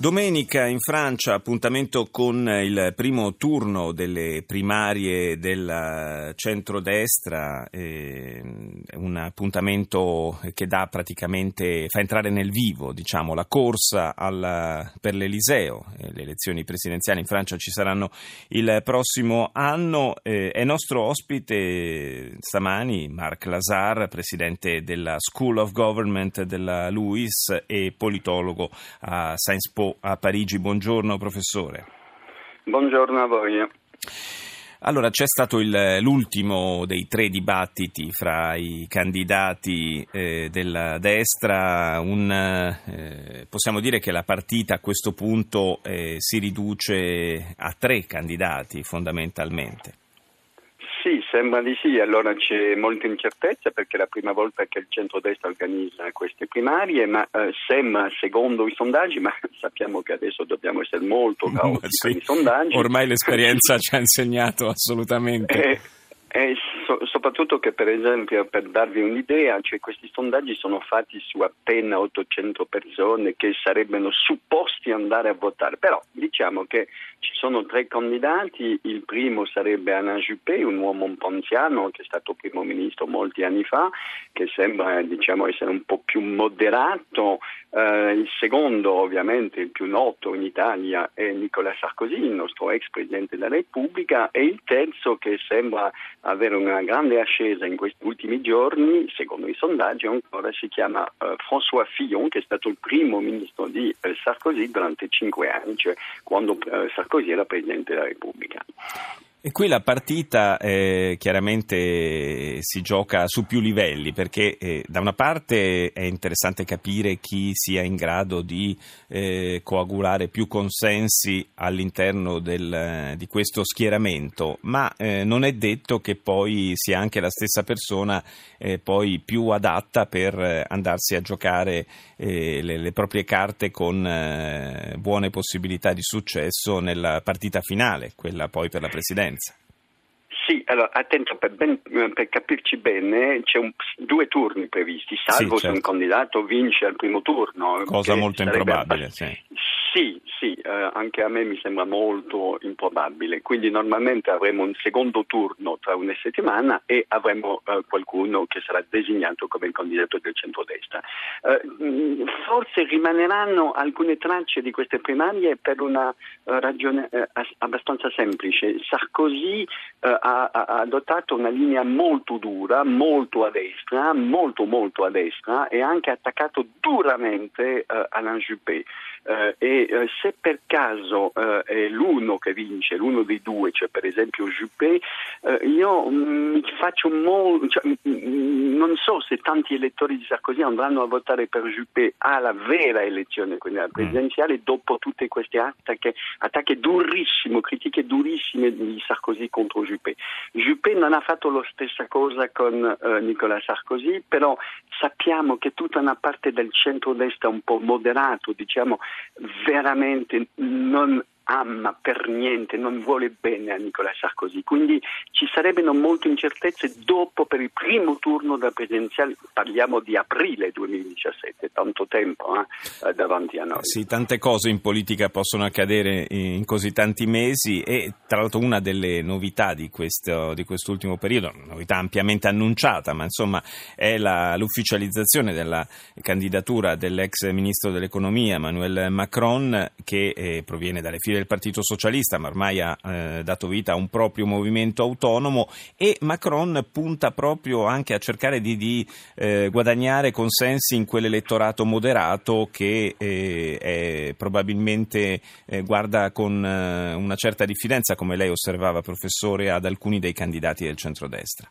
Domenica in Francia appuntamento con il primo turno delle primarie del centrodestra, eh, un appuntamento che dà praticamente, fa entrare nel vivo diciamo, la corsa al, per l'Eliseo, eh, le elezioni presidenziali in Francia ci saranno il prossimo anno, eh, è nostro ospite stamani Marc Lazar, presidente della School of Government della LUIS e politologo a Sciences Po a Parigi. Buongiorno professore. Buongiorno a voi. Allora, c'è stato il, l'ultimo dei tre dibattiti fra i candidati eh, della destra. Un, eh, possiamo dire che la partita a questo punto eh, si riduce a tre candidati fondamentalmente. Sembra di sì, allora c'è molta incertezza perché è la prima volta che il centrodestra organizza queste primarie, ma eh, sembra, secondo i sondaggi, ma sappiamo che adesso dobbiamo essere molto cauti sì, i sondaggi. Ormai l'esperienza ci ha insegnato assolutamente. Eh, e so, soprattutto che per esempio per darvi un'idea, cioè questi sondaggi sono fatti su appena 800 persone che sarebbero supposti andare a votare, però diciamo che ci sono tre candidati, il primo sarebbe Alain Juppé, un uomo un po' anziano che è stato primo ministro molti anni fa, che sembra diciamo, essere un po' più moderato, uh, il secondo ovviamente il più noto in Italia è Nicolas Sarkozy, il nostro ex Presidente della Repubblica, e il terzo che sembra avere una grande ascesa in questi ultimi giorni, secondo i sondaggi ancora, si chiama uh, François Fillon, che è stato il primo ministro di uh, Sarkozy durante cinque anni, cioè quando Sarkozy era Presidente della Repubblica. E qui la partita eh, chiaramente si gioca su più livelli perché eh, da una parte è interessante capire chi sia in grado di eh, coagulare più consensi all'interno del, di questo schieramento, ma eh, non è detto che poi sia anche la stessa persona eh, poi più adatta per eh, andarsi a giocare le, le, proprie carte con buone possibilità di successo nella partita finale, quella poi per la presidenza differenza. Sì, allora attento per, ben, per capirci bene, c'è un, due turni previsti, salvo sì, certo. se un certo. candidato vince al primo turno. Cosa molto improbabile, abbast- sì. Sì, sì, eh, anche a me mi sembra molto improbabile. Quindi normalmente avremo un secondo turno tra una settimana e avremo eh, qualcuno che sarà designato come il candidato del centrodestra. Eh, forse rimaneranno alcune tracce di queste primarie per una eh, ragione eh, abbastanza semplice. Sarkozy eh, ha, ha, adottato una linea molto dura, molto a destra, molto molto a destra e ha anche attaccato duramente Alain Juppé. Uh, e uh, se per caso uh, è l'uno che vince, l'uno dei due, cioè per esempio Juppé, io mm, mi faccio molto, cioè, mm, mm, non so se tanti elettori di Sarkozy andranno a votare per Juppé alla vera elezione, quindi alla presidenziale, dopo tutte queste attacche, attacche durissime, critiche durissime di Sarkozy contro Juppé. Juppé non ha fatto la stessa cosa con Nicolas Sarkozy, però sappiamo che tutta una parte del centro-destra un po' moderato, diciamo, veramente non ama per niente, non vuole bene a Nicolas Sarkozy. Quindi ci sarebbero molte incertezze dopo per il primo turno della presidenziale, parliamo di aprile 2017, tanto tempo eh, eh, davanti a noi. Sì, tante cose in politica possono accadere in così tanti mesi e tra l'altro una delle novità di, questo, di quest'ultimo periodo, novità ampiamente annunciata, ma insomma è la, l'ufficializzazione della candidatura dell'ex ministro dell'economia Emmanuel Macron che eh, proviene dalle file del Partito Socialista, ma ormai ha eh, dato vita a un proprio movimento autonomo e Macron punta proprio anche a cercare di, di eh, guadagnare consensi in quell'elettorato moderato che eh, è, probabilmente eh, guarda con eh, una certa diffidenza, come lei osservava professore, ad alcuni dei candidati del centrodestra.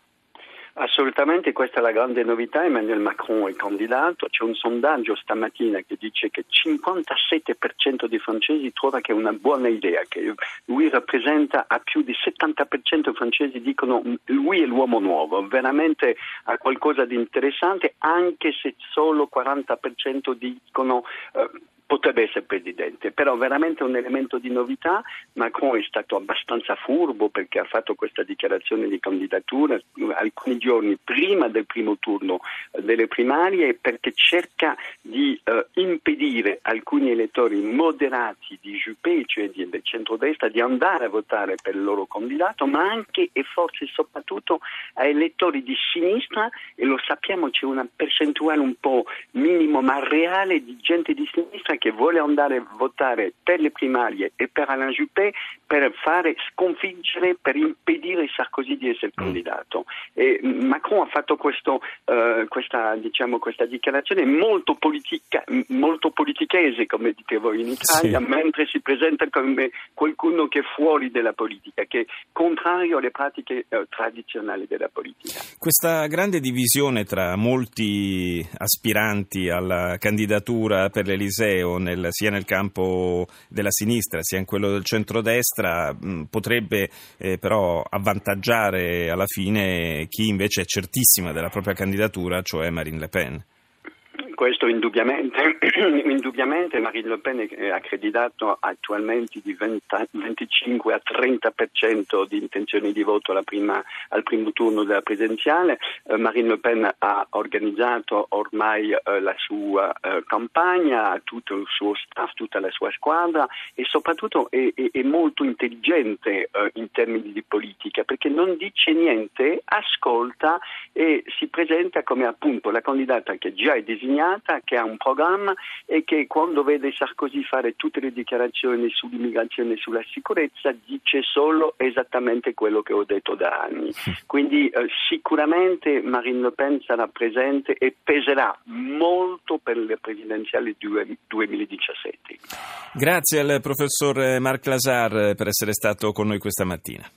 Assolutamente, questa è la grande novità. Emmanuel Macron è candidato. C'è un sondaggio stamattina che dice che il 57% dei francesi trova che è una buona idea, che lui rappresenta a più di 70% dei francesi dicono lui è l'uomo nuovo, veramente ha qualcosa di interessante, anche se solo 40% dicono eh, potrebbe essere presidente, però veramente un elemento di novità, Macron è stato abbastanza furbo perché ha fatto questa dichiarazione di candidatura alcuni giorni prima del primo turno eh, delle primarie perché cerca di eh, impedire alcuni elettori moderati di Juppé, cioè di, del centrodestra, di andare a votare per il loro candidato, ma anche e forse soprattutto a elettori di sinistra e lo sappiamo c'è una percentuale un po' minimo ma reale di gente di sinistra che vuole andare a votare per le primarie e per Alain Juppé per fare sconfiggere, per impedire Sarkozy di essere mm. candidato. E Macron ha fatto questo, uh, questa, diciamo, questa, dichiarazione molto, politica, molto politichese, come dite voi in Italia, sì. mentre si presenta come qualcuno che è fuori dalla politica, che è contrario alle pratiche uh, tradizionali della politica. Questa grande divisione tra molti aspiranti alla candidatura per l'Eliseo, nel, sia nel campo della sinistra sia in quello del centrodestra, mh, potrebbe eh, però avvantaggiare alla fine chi invece è certissima della propria candidatura, cioè Marine Le Pen. Indubbiamente, indubbiamente Marine Le Pen è accreditato attualmente di 20, 25 a 30% di intenzioni di voto prima, al primo turno della presidenziale. Eh, Marine Le Pen ha organizzato ormai eh, la sua eh, campagna, tutto il suo staff, tutta la sua squadra e soprattutto è, è, è molto intelligente eh, in termini di politica perché non dice niente, ascolta e si presenta come appunto la candidata che già è disegnata che ha un programma e che quando vede Sarkozy fare tutte le dichiarazioni sull'immigrazione e sulla sicurezza dice solo esattamente quello che ho detto da anni. Quindi eh, sicuramente Marine Le Pen sarà presente e peserà molto per le presidenziali 2017. Grazie al professor Marc Lazar per essere stato con noi questa mattina.